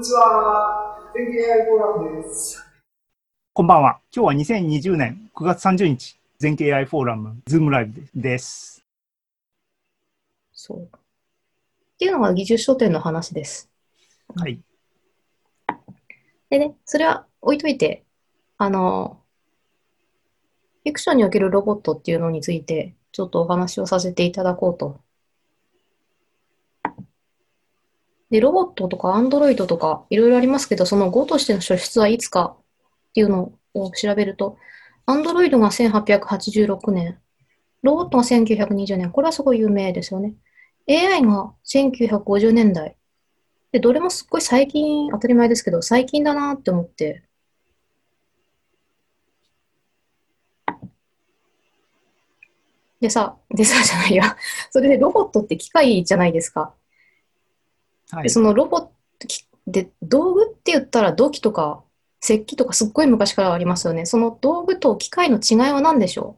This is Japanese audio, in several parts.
にちは。全経 AI フォーラムです。こんばんは。今日は2020年9月30日、全経 AI フォーラム、ズームライブです。そう。っていうのが技術書店の話です。はい。でね、それは置いといて、あの、フィクションにおけるロボットっていうのについて、ちょっとお話をさせていただこうと。で、ロボットとかアンドロイドとかいろいろありますけど、その語としての初出はいつかっていうのを調べると、アンドロイドが1886年、ロボットが1920年、これはすごい有名ですよね。AI が1950年代。で、どれもすっごい最近、当たり前ですけど、最近だなって思って。でさ、でさじゃないや。それでロボットって機械じゃないですか。で、はい。そのロボットきで、道具って言ったら土器とか石器とかすっごい昔からありますよね。その道具と機械の違いは何でしょ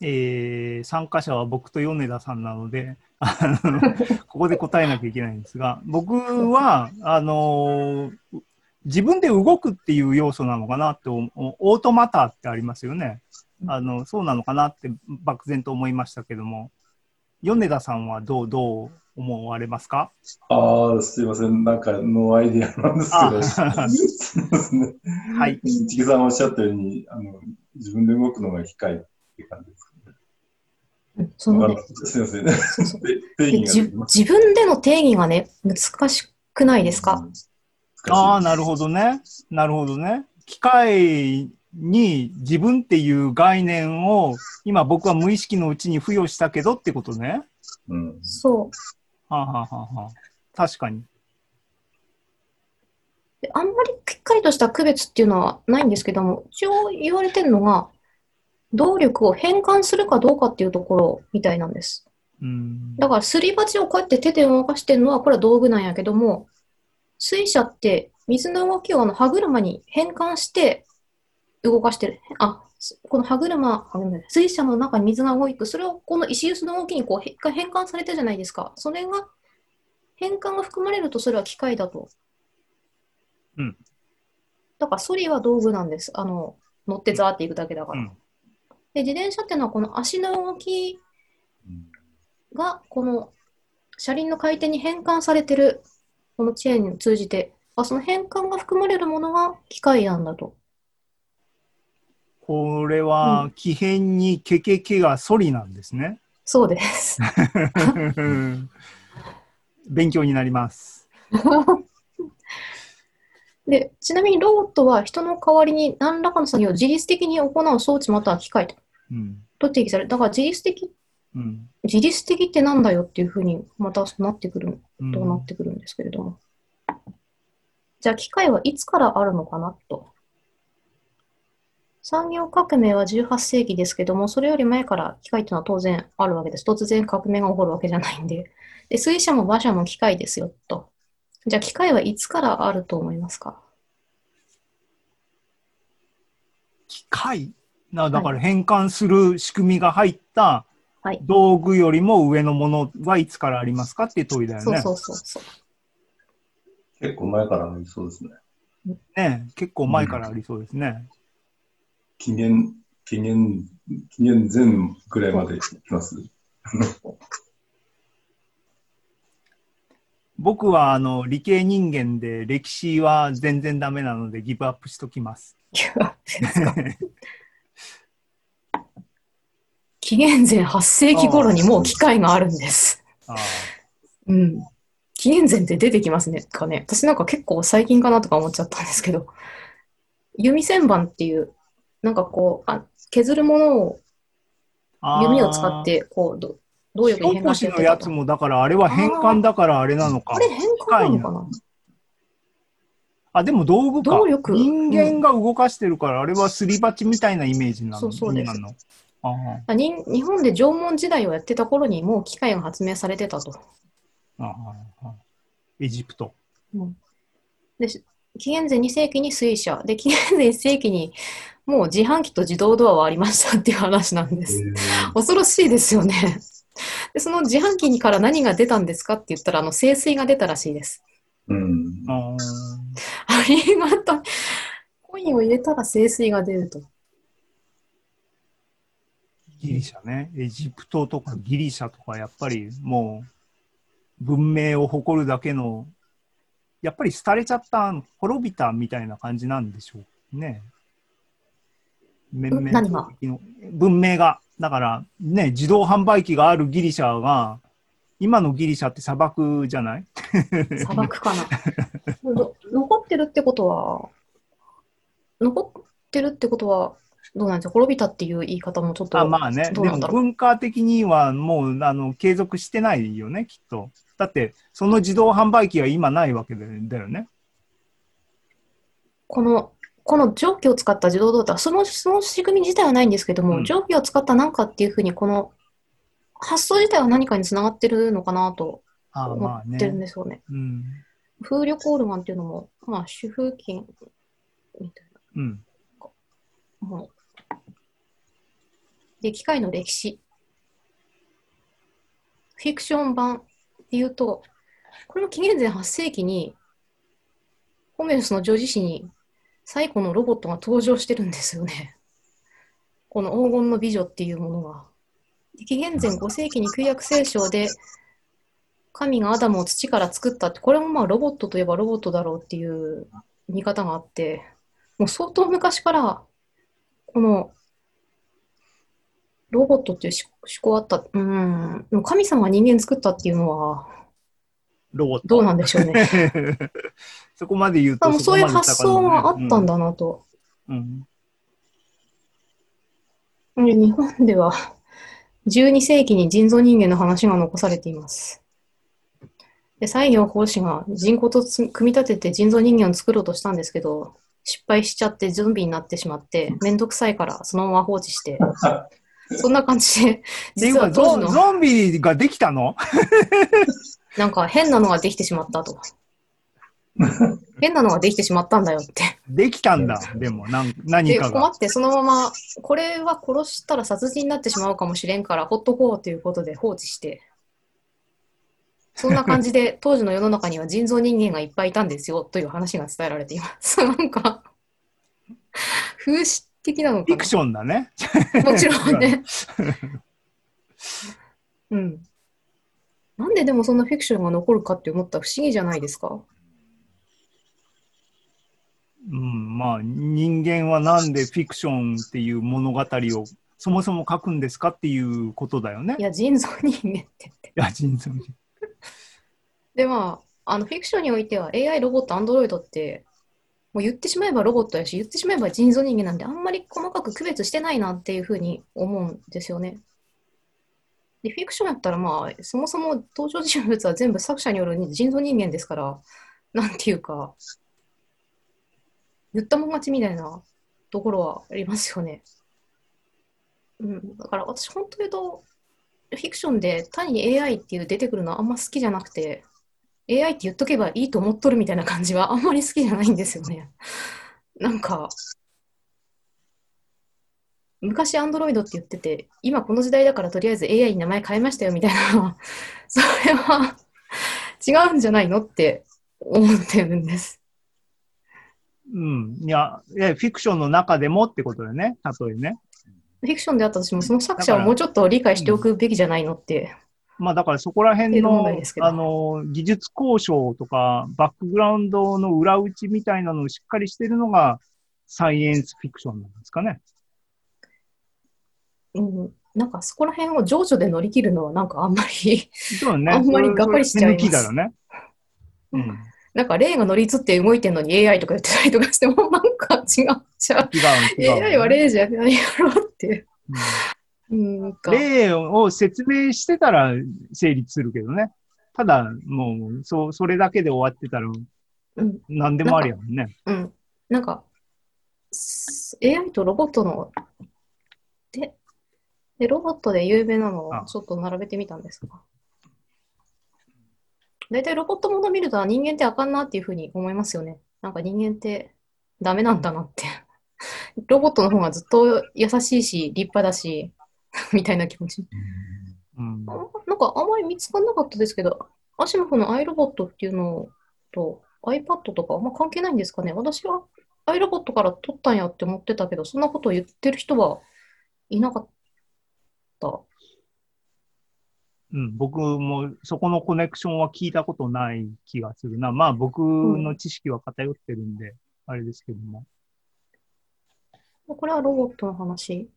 えー参加者は僕と米田さんなので、ここで答えなきゃいけないんですが、僕は、あのー自分で動くっていう要素なのかなって思う、オートマターってありますよね。あの、そうなのかなって漠然と思いましたけども、米田さんはどう、どう思われますか？ああ、すいません。なんか、 no idea なんですけど。はい。ちきさんがおっしゃったように、あの、自分で動くのが機械って感じですかね。すいません。自分での定義がね、難しくないですか、ああ、なるほどね。なるほどね。機械に自分っていう概念を今僕は無意識のうちに付与したけどってことね。ど。うん。そう。はあ、はあはあはあ、確かに。であんまりしっかりとした区別っていうのはないんですけども、一応言われてるのが、動力を変換するかどうかっていうところみたいなんです。うん。だから、すり鉢をこうやって手で動かしてるのは、これは道具なんやけども、水車って水の動きをあの歯車に変換して動かしてる。あ、すこの歯車、水車の中に水が動く。それをこの石臼の動きにこうへ変換されてるじゃないですか。それが、変換が含まれるとそれは機械だと。うん。だから、ソリは道具なんです。あの、乗ってザーっていくだけだから。うんで、自転車っていうのはこの足の動きがこの車輪の回転に変換されてるこのチェーンを通じてあその変換が含まれるものが機械なんだと。これは、奇変にケケケがソリなんですね。そうです。勉強になります。でちなみにロボットは人の代わりに何らかの作業を自律的に行う装置または機械とうん。と定義される。だから自律的、うん。自律的ってなんだよっていうふうにまたなってくる、うんとなってくるんですけれども。じゃあ機械はいつからあるのかなと。産業革命は18世紀ですけども、それより前から機械というのは当然あるわけです。突然革命が起こるわけじゃないんで。で、水車も馬車も機械ですよ、と。じゃあ機械はいつからあると思いますか？機械？なだから変換する仕組みが入ったはい道具よりも上のものはいつからありますか？っていう問いだよね。そうそうそうそう。結構前からありそうですね。ね結構前からありそうですね。紀元、紀元、紀元前ぐらいまでいきます？僕はあの理系人間で歴史は全然ダメなのでギブアップしときます。紀元前8世紀頃にもう機械があるんです。あうん。紀元前って出てきますね。かね。私なんか結構最近かなとか思っちゃったんですけど。弓旋盤っていう、なんかこう、あ削るものをあ弓を使って、こう、ど動力に変換して火起こしのやつもだからあれは変換だからあれなのかあ。れ変換なのかな？あ、でも道具か。人間が動かしてるから、あれはすり鉢みたいなイメージなの？そうそうですああに日本で縄文時代をやってた頃にもう機械が発明されてたと。ああエジプト。でし紀元前2世紀に水車。で、紀元前1世紀にもう自販機と自動ドアはありましたっていう話なんです。恐ろしいですよね。で、その自販機から何が出たんですかって言ったら、あの、清水が出たらしいです。うん。ありがたい。コインを入れたら清水が出ると。ギリシャね。エジプトとかギリシャとか、やっぱりもう、文明を誇るだけの、やっぱり廃れちゃった、滅びたみたいな感じなんでしょうね。面々の文明が。だから、ね、自動販売機があるギリシャが、今のギリシャって砂漠じゃない？砂漠かな。の残ってるってことは、残ってるってことは、どうなんですか？滅びたっていう言い方もちょっと、あまあね、でも。文化的にはもうあの継続してないよね、きっと。だって、その自動販売機は今ないわけだよね。この、この蒸気を使った自動ドアその、その仕組み自体はないんですけども、うん蒸気を使った何かっていうふうに、この発想自体は何かにつながってるのかなと思まあってるんね。ですよね。うん。風力オルガンっていうのも、まあ、主風琴みたいうん。なもの。で、機械の歴史。フィクション版っていうと、これも紀元前8世紀に、ホメロスの女児誌に最古のロボットが登場してるんですよね。この黄金の美女っていうものが。で紀元前5世紀に旧約聖書で、神がアダムを土から作ったって、これもまあロボットといえばロボットだろうっていう見方があって、もう相当昔から、この、ロボットっていう思思考あった。うん。神様が人間作ったっていうのは、ロ。どうなんでしょうね。そこまで言うとあもうそういう発想があったんだ。だなと。うん。で日本では12世紀に人造人間の話が残されています。で西行法師が人工とつ組み立てて人造人間を作ろうとしたんですけど、失敗しちゃってゾンビになってしまって、めんどくさいからそのまま放置して、そんな感じで、実はゾンビができたの？なんか変なのができてしまったと。変なのができてしまったんだよって。できたんだ。でも、なん何で、かが。困ってそのまま、これは殺したら殺人になってしまうかもしれんから、ほっとこうということで放置して、そんな感じで 当時の世の中には人造人間がいっぱいいたんですよという話が伝えられています。なんか、風刺的なのかフィクションだね。なもちろんね。うん。なんででもそんなフィクションが残るかって思ったら不思議じゃないですか？うん、まあ、人間はなんでフィクションっていう物語をそもそも書くんですかっていうことだよね。いや、人造人間ってって。いや、人造人で、まあ、あのフィクションにおいては AI、ロボット、アンドロイドって、もう言ってしまえばロボットやし、言ってしまえば人造人間なんで、あんまり細かく区別してないなっていうふうに思うんですよね。で、フィクションやったら、まあ、そもそも登場人物は全部作者による人造人間ですから、なんていうか、言ったもん勝ちみたいなところはありますよね。うん、だから私、本当言うと、フィクションで単に AI っていう出てくるのはあんま好きじゃなくて、AI って言っとけばいいと思っとるみたいな感じはあんまり好きじゃないんですよね。なんか、昔アンドロイドって言ってて、今この時代だからとりあえず AI に名前変えましたよみたいな、それは違うんじゃないのって思ってるんです。うん。いや、いやフィクションの中でもってことだよね。例えね。フィクションであったとしても、その作者をもうちょっと理解しておくべきじゃないのって。まあだからそこら辺のあの技術交渉とかバックグラウンドの裏打ちみたいなのをしっかりしてるのがサイエンスフィクションなんですかね。うん、なんかそこら辺を情緒で乗り切るのはなんかあんまりそうね。あんまりがっかりしちゃいますね。うん。なんか霊が乗り移って動いてんのに AI とか言ってたりとかしてもなんか違うじゃん。違う、違う。AI は霊じゃないやろって。うんうん、なんか例を説明してたら成立するけどね。ただ、もう、そう、それだけで終わってたら、うん何でもありやもんね。うん。なんか、す AI とロボットの、で、でロボットで有名なのをあちょっと並べてみたんですが、大体ロボットもの見ると人間ってあかんなっていうふうに思いますよね。なんか人間ってダメなんだなって。ロボットの方がずっと優しいし、立派だし、みたいな気持ち。うんあなんかあんまり見つからなかったですけど、アシモフの iRobot っていうのと iPad とかあんま関係ないんですかね。私は iRobot から取ったんやって思ってたけど、そんなことを言ってる人はいなかった。うん、僕もそこのコネクションは聞いたことない気がするな。まあ僕の知識は偏ってるんで、あれですけども。これはロボットの話？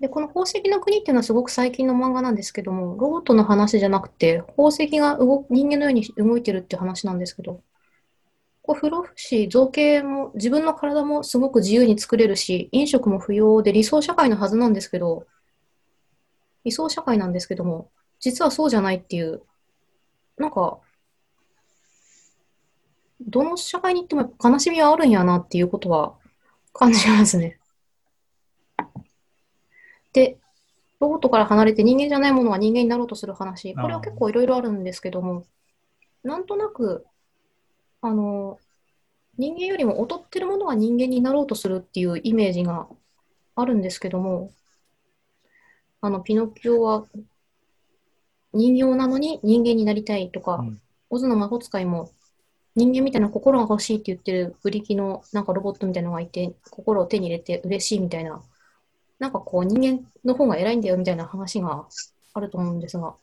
で、この宝石の国っていうのはすごく最近の漫画なんですけども、ロボットの話じゃなくて、宝石が動人間のように動いてるって話なんですけど、不老不死、造形も自分の体もすごく自由に作れるし、飲食も不要で理想社会のはずなんですけど、理想社会なんですけども、実はそうじゃないっていう、なんか、どの社会に行っても悲しみはあるんやなっていうことは感じますね。で、ロボットから離れて人間じゃないものが人間になろうとする話、これは結構いろいろあるんですけども、なんとなく、あの、人間よりも劣ってるものが人間になろうとするっていうイメージがあるんですけども、あの、ピノキオは人形なのに人間になりたいとか、うん。オズの魔法使いも人間みたいな心が欲しいって言ってるブリキのなんかロボットみたいなのがいて、心を手に入れて嬉しいみたいな、なんかこう人間の方が偉いんだよみたいな話があると思うんですが、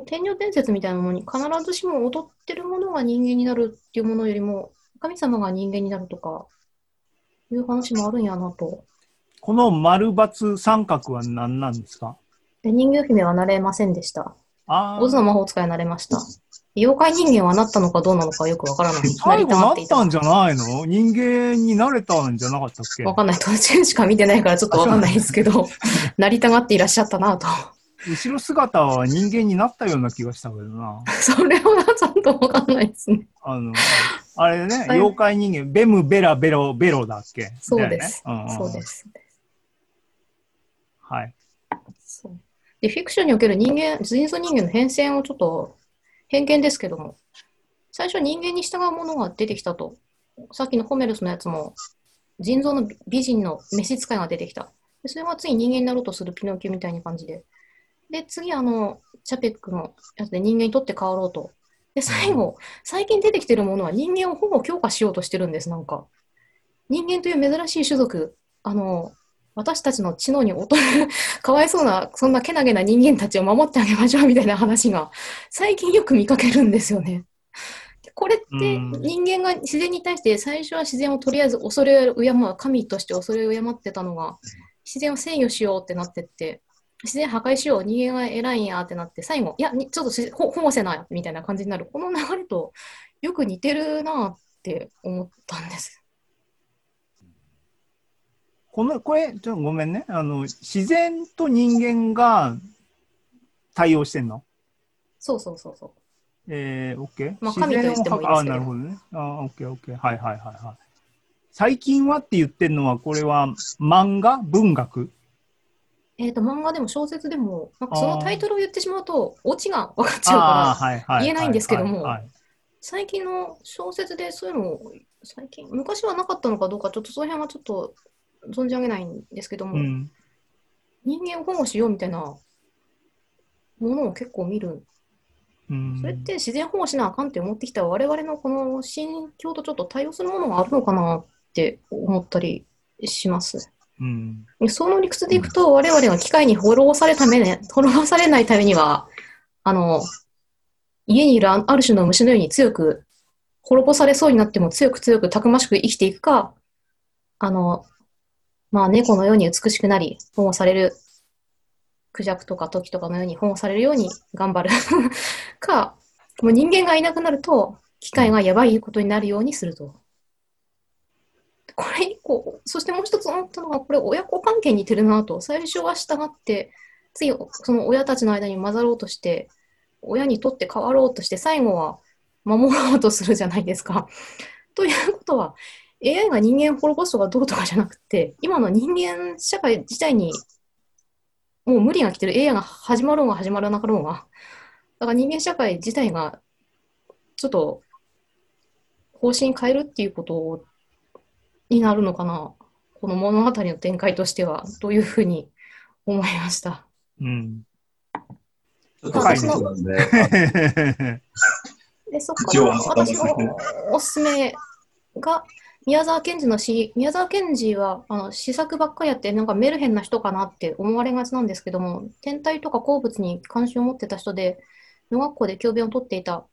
天女伝説みたいなものに必ずしも劣ってるものが人間になるっていうものよりも、神様が人間になるとか、いう話もあるんやなと。この丸×三角は何なんですか？で人魚姫はなれませんでした。あオズの魔法使いになれました。妖怪人間はなったのかどうなのかよくわからない。最後なりったんじゃないの？人間になれたんじゃなかったっけ？わかんない。途中しか見てないからちょっとわかんないですけど、なりたがっていらっしゃったなと。後ろ姿は人間になったような気がしたけどな。それはちょっとわかんないですね。あの、あれね、はい妖怪人間、ベム、ベラ、ベロ、ベロだっけ？そうです。ねんんそうです。はい。そうで、フィクションにおける人間、人造人間の変遷をちょっと偏見ですけども、最初人間に従うものが出てきたと。さっきのホメルスのやつも、人造の美人の召使いが出てきた。でそれが次人間になろうとするピノキオみたいな感じで。で、次あの、チャペックのやつで人間にとって変わろうと。で、最後、最近出てきてるものは人間をほぼ強化しようとしてるんです、なんか。人間という珍しい種族、あの、私たちの知能に劣る かわいそうな、そんなけなげな人間たちを守ってあげましょうみたいな話が最近よく見かけるんですよね。でこれってうん人間が自然に対して最初は自然をとりあえず恐れを敬う神として恐れを敬ってたのが自然を制御しようってなってって自然破壊しよう人間が偉いんやってなって最後いやにちょっとしほ保護せなみたいな感じになるこの流れとよく似てるなって思ったんです。この、これ、ちょっとごめんね。あの、自然と人間が対応してんの？そうそうそうそう。えー、OK? まあ神と言ってもいいですけどあ、なるほどね。あ、OK、OK。はいはいはいはい。最近はって言ってるのは、これは漫画？文学？えっ、と、漫画でも小説でも、なんかそのタイトルを言ってしまうと、オチが分かっちあゃうから。言えないんですけども最近の小説でそういうのを、最近、昔はなかったのかどうか、ちょっとその辺はちょっと存じ上げないんですけども、うん。人間を保護しようみたいなものを結構見る。うんそれって自然保護しなあかんって思ってきた我々のこの心境とちょっと対応するものがあるのかなって思ったりします。うん。その理屈でいくと、我々が機械に滅ぼされためね、滅ぼされないためには、あの、家にいるあある種の虫のように強く、滅ぼされそうになっても強く強くたくましく生きていくか、あの、まあ猫のように美しくなり、保護される、クジャクとかトキとかのように保護されるように頑張る か、もう人間がいなくなると、機械がやばいことになるようにすると。これ以降、そしてもう一つ思ったのが、これ親子関係に似てるなと。最初は従って、次、その親たちの間に混ざろうとして、親にとって変わろうとして、最後は守ろうとするじゃないですか。ということは、AI が人間を滅ぼすとかどうとかじゃなくて、今の人間社会自体に、もう無理が来てる AI が始まろうが始まらなかろうが、だから人間社会自体が、ちょっと、方針変えるっていうことをになるのかな？この物語の展開としては、というふうに思いました？うん。いんで、で、そっ口をか私のおすすめが、宮沢賢治の詩、宮沢賢治はあの詩作ばっかりやって、なんかメルヘンな人かなって思われがちなんですけども、天体とか鉱物に関心を持ってた人で、野学校で教鞭を取っていた。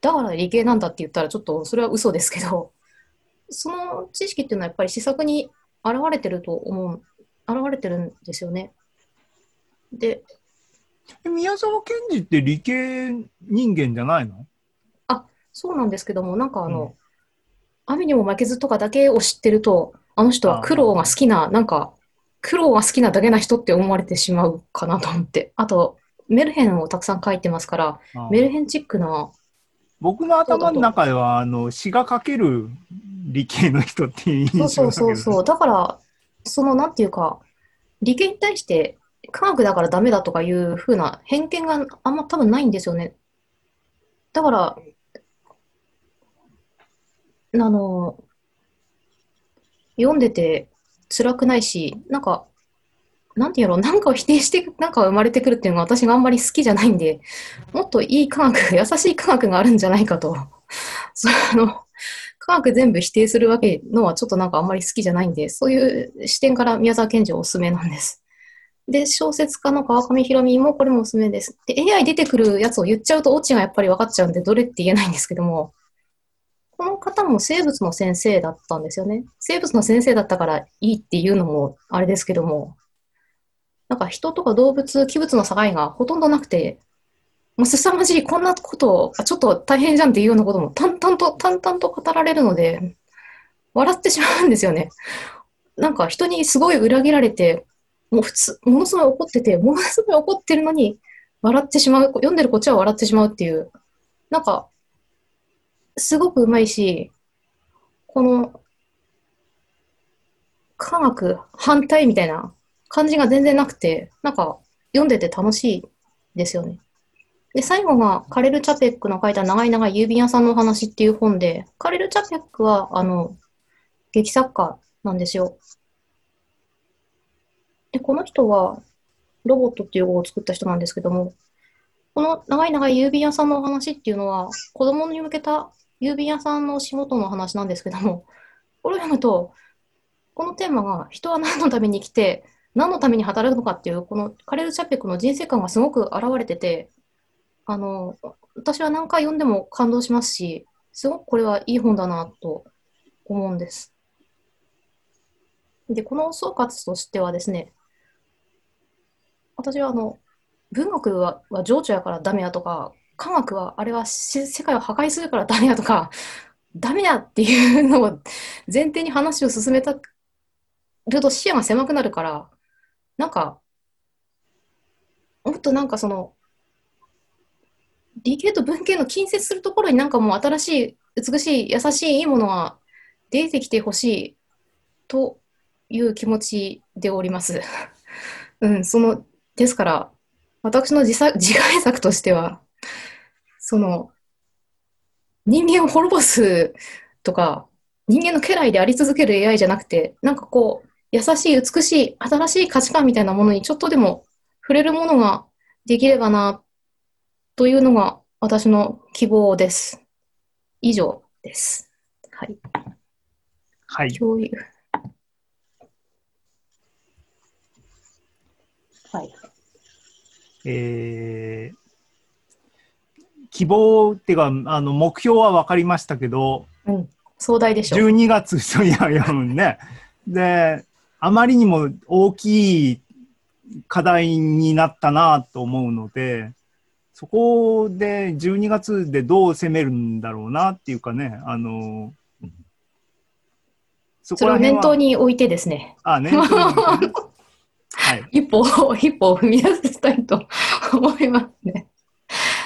だから理系なんだって言ったら、ちょっとそれは嘘ですけど、その知識っていうのはやっぱり詩作に現れてると思う、現れてるんですよね。で、宮沢賢治って理系人間じゃないの？そうなんですけども、なんかあの、雨にも負けずとかだけを知ってると、あの人は苦労が好きな、なんか、苦労が好きなだけな人って思われてしまうかなと思って。あと、メルヘンをたくさん書いてますから、あメルヘンチックな、僕の頭の中では、あの、詩が書ける理系の人っていう印そう象だけどそうそうそう。だから、その、なんていうか、理系に対して科学だからダメだとかいう風な偏見があんま多分ないんですよね。だから、あの、読んでて辛くないし、なんか、なんていうの、なんかを否定して、なんか生まれてくるっていうのが私があんまり好きじゃないんで、もっといい科学、優しい科学があるんじゃないかと。その、科学全部否定するわけのはちょっとなんかあんまり好きじゃないんで、そういう視点から宮沢賢治おすすめなんです。で、小説家の川上弘美もこれもおすすめです。で、AI 出てくるやつを言っちゃうとオチがやっぱり分かっちゃうんで、どれって言えないんですけども、この方も生物の先生だったんですよね。生物の先生だったからいいっていうのもあれですけども、なんか人とか動物、器物の境がほとんどなくて、もう凄まじい、こんなことを、ちょっと大変じゃんっていうようなことも淡々と、淡々と語られるので、笑ってしまうんですよね。なんか人にすごい裏切られて、もう普通、ものすごい怒ってて、ものすごい怒ってるのに、笑ってしまう、読んでるこっちは笑ってしまうっていう、なんか、すごくうまいし、この、科学反対みたいな感じが全然なくて、なんか読んでて楽しいですよね。で、最後がカレル・チャペックの書いた長い長い郵便屋さんのお話っていう本で、カレル・チャペックは、あの、劇作家なんですよ。で、この人は、ロボットっていう語を作った人なんですけども、この長い長い郵便屋さんのお話っていうのは、子供に向けた郵便屋さんの仕事の話なんですけども、これを読むと、このテーマが人は何のために生きて、何のために働くのかっていう、このカレル・チャペックの人生観がすごく現れてて、あの、私は何回読んでも感動しますし、すごくこれはいい本だなと思うんです。で、この総括としてはですね、私はあの、文学はは情緒やからダメやとか、科学はあれは世界を破壊するからダメやとか、ダメやっていうのを前提に話を進めたると視野が狭くなるから、なんか、もっとなんかその、理系と文系の近接するところになんかもう新しい、美しい、優しい、いいものが出てきてほしいという気持ちでおります。うん、その、ですから、私の自作 自害作としては、その、人間を滅ぼすとか、人間の家来であり続ける AI じゃなくて、なんかこう、優しい、美しい、新しい価値観みたいなものにちょっとでも触れるものができればな、というのが私の希望です。以上です。はい。はい。共有。はい。えー希望っていうか、あの、目標は分かりましたけど、うん。壮大でしょ。12月、いやいや、うんね。で、あまりにも大きい課題になったなと思うので、そこで12月でどう攻めるんだろうなっていうかね、あの、そそれを念頭に置いてですね、あ、念頭に。はい。一歩を、一歩を踏み出したいと 思いますね。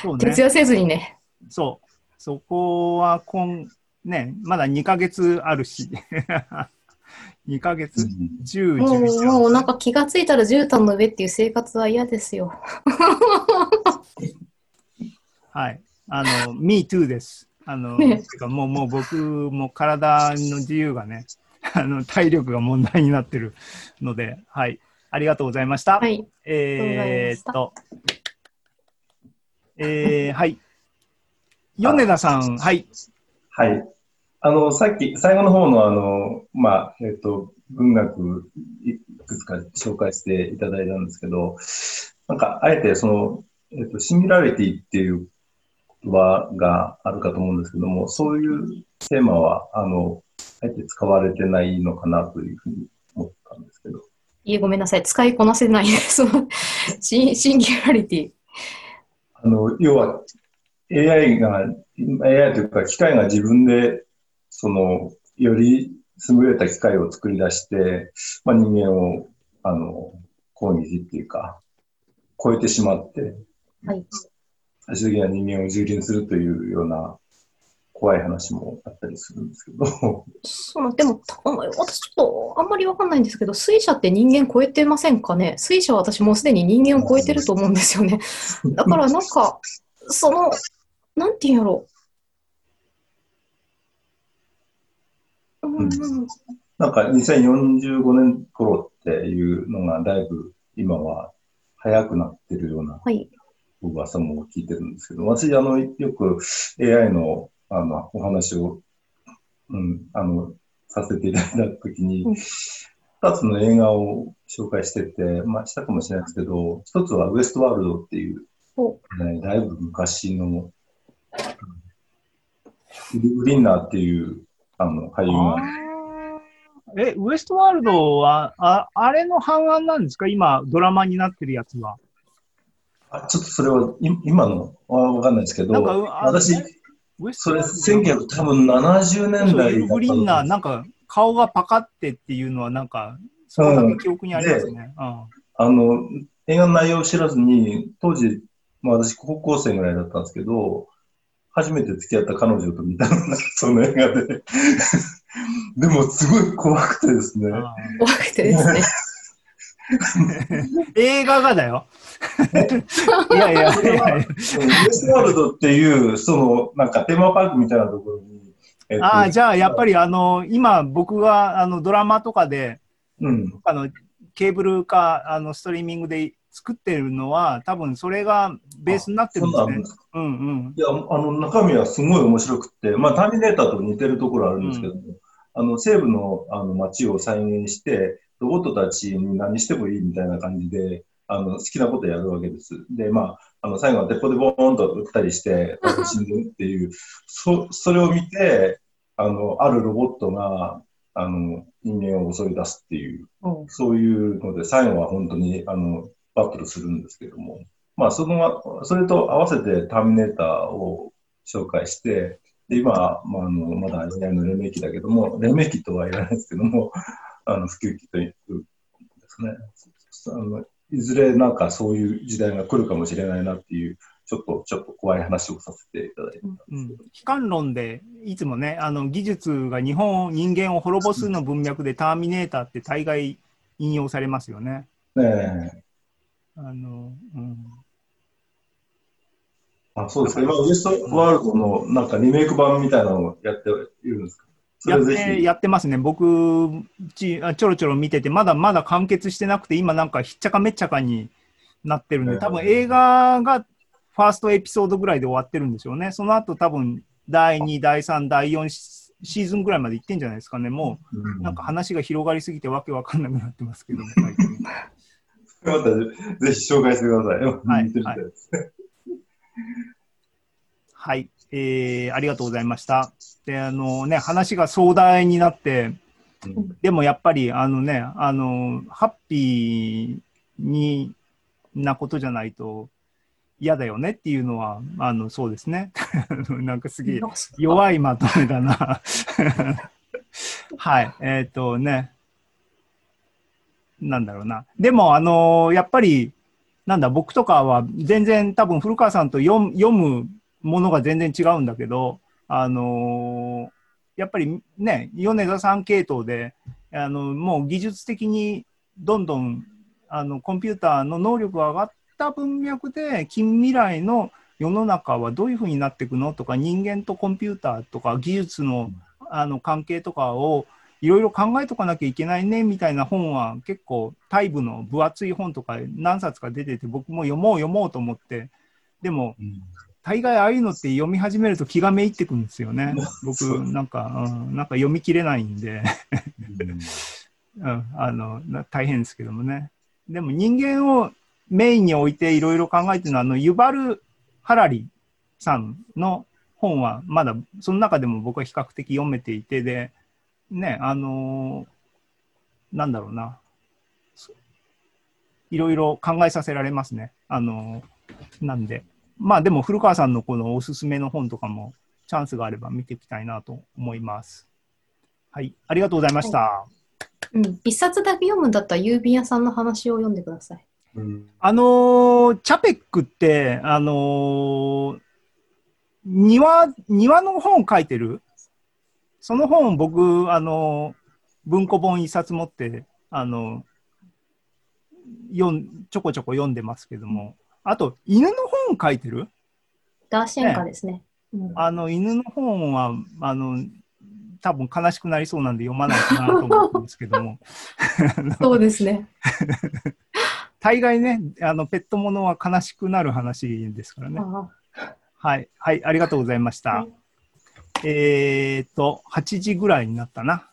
そうね徹。夜せずにね。そう。そこは今、ね、まだ2ヶ月あるし。2ヶ月 ?10、もう、11もうなんか気がついたら絨毯の上っていう生活は嫌ですよ。はい。あの、me too です。あの、ねもう、もう僕も体の自由がね、あの、体力が問題になってるので、はい。ありがとうございました。はい。えーっと、えー、はい。米田さん、はい。はい。あの、さっき、最後の方のあの、まあ、えっ、と、文学いくつか紹介していただいたんですけど、なんか、あえてその、えっ、と、シンギュラリティっていう言葉があるかと思うんですけども、そういうテーマは、あの、あえて使われてないのかなというふうに思ったんですけど。いえ、ごめんなさい。使いこなせない です。シンシンギュラリティ。あの、要は、AI が、AI というか、機械が自分で、その、より優れた機械を作り出して、まあ、人間を、あの、攻撃っていうか、超えてしまって、はい。最終的には人間を蹂躙するというような怖い話もあったりするんですけど、そうでも、た私ちょっとあんまりわかんないんですけど、水車って人間超えてませんかね？水車は私もうすでに人間を超えてると思うんですよね。だからなんか、その、なんていうんやろう。うん、うん、なんか2045年頃っていうのがだいぶ今は早くなってるようなはい。噂も聞いてるんですけど、私、あの、よく AI の、あの、お話を、うん、あの、させていただいたときにうん、二つの映画を紹介してて、まあ、したかもしれないですけど、一つはウエストワールドっていう、お。ね、だいぶ昔の、うんグリーンナーっていう、あの、俳優が、え、ウエストワールドは、ああれの版案なんですか？今、ドラマになってるやつは。あちょっとそれは、い今のはわかんないですけなんか私、それ、トワールド1900多分70年代グリーンな、となんか顔がパカってっていうのは、なんか、そこだけ記憶にありますね。うんあの、映画の内容を知らずに、当時、まあ私高校生ぐらいだったんですけど、初めて付き合った彼女と見たのがその映画で。でもすごい怖くてですね。あ怖くてですね。ー 映画がだよ。い やいやいやいや。ウエストワールドっていう、その、なんかテーマパークみたいなところに、えっとああ、じゃあやっぱりあの、今僕があのドラマとかで、うん。あの、ケーブルか、あの、ストリーミングで作ってるのは、多分それがベースになってるんですねそうなん。うんうん。いや、あの、中身はすごい面白くって、まあ、ターミネーターと似てるところあるんですけども、あの、西部の、あの、街を再現して、ロボットたちに何してもいいみたいな感じで、あの、好きなことやるわけです。で、まあ、あの、最後は鉄砲でボーンと撃ったりして、死んでるっていう、そ、それを見て、あの、あるロボットが、あの、人間を襲い出すっていう、うんそういうので、最後は本当に、あの、バトルするんですけども、まあ、その、それと合わせてターミネーターを紹介して、で、今、まあ、あの、まだ AI の黎明期だけども、黎明期とは言わないですけども、あの、普及期というですね。あのいずれなんかそういう時代が来るかもしれないなっていう、ちょっと、ちょっと怖い話をさせていただいたんですうん悲観論でいつもね、あの技術が日本、人間を滅ぼすの文脈でターミネーターって大概引用されますよね。ねえ。あのうん、あ、そうですか。今、ウエストワールドのなんかリメイク版みたいなのをやっているんですか？そやっ。てやってますね、僕ちあちょろちょろ見てて、まだまだ完結してなくて、今なんかひっちゃかめっちゃかになってるんで、多分映画がファーストエピソードぐらいで終わってるんでしょうね。その後多分第2、第3、第4シシーズンぐらいまで行ってんじゃないですかね。もううなんか話が広がりすぎてわけわかんなくなってますけども、最近 またぜひ紹介してください。はい見てみたいはい、えー、ありがとうございました。で、あのね、話が壮大になって、うんでもやっぱり、あのね、あの、ハッピーになことじゃないと嫌だよねっていうのは、あの、そうですね。なんかすげえ弱いまとめだな。はい、えっ、とね、なんだろうな。でも、あのやっぱり、なんだ、僕とかは全然多分古川さんと読むものが全然違うんだけど、あのやっぱりね、米田さん系統で、あのもう技術的にどんどんあのコンピューターの能力が上がった文脈で、近未来の世の中はどういうふうになっていくのとか人間とコンピューターとか技術のあの関係とかをいろいろ考えとかなきゃいけないねみたいな本は結構タイ部の分厚い本とか何冊か出てて僕も読もう読もうと思って。でもうん大概ああいうのって読み始めると気がめいってくんですよね。僕なんか、うん、なんか読み切れないんで、うん。うん、あのな大変ですけどもね。でも人間をメインに置いていろいろ考えてるのはあのユバル・ハラリさんの本はまだその中でも僕は比較的読めていてでねあのーなんだろうな。そいろいろ考えさせられますね。あのーなんで。まあでも古川さんのこのおすすめの本とかもチャンスがあれば見ていきたいなと思います。はい。ありがとうございました、うん。一冊だけ読むんだったら郵便屋さんの話を読んでください。うん。あのーチャペックって、あのー庭、庭の本書いてるその本僕、あのー文庫本一冊持って、あのんちょこちょこ読んでますけども、あと、犬の本書いてる？ダーシェンカですね。うんあの、犬の本は、あの、多分悲しくなりそうなんで読まないかなと思ってるんですけども、そうですね。大概ね、あの、ペットものは悲しくなる話ですからね。あはい、はい、ありがとうございました。はいえーと、8時ぐらいになったな。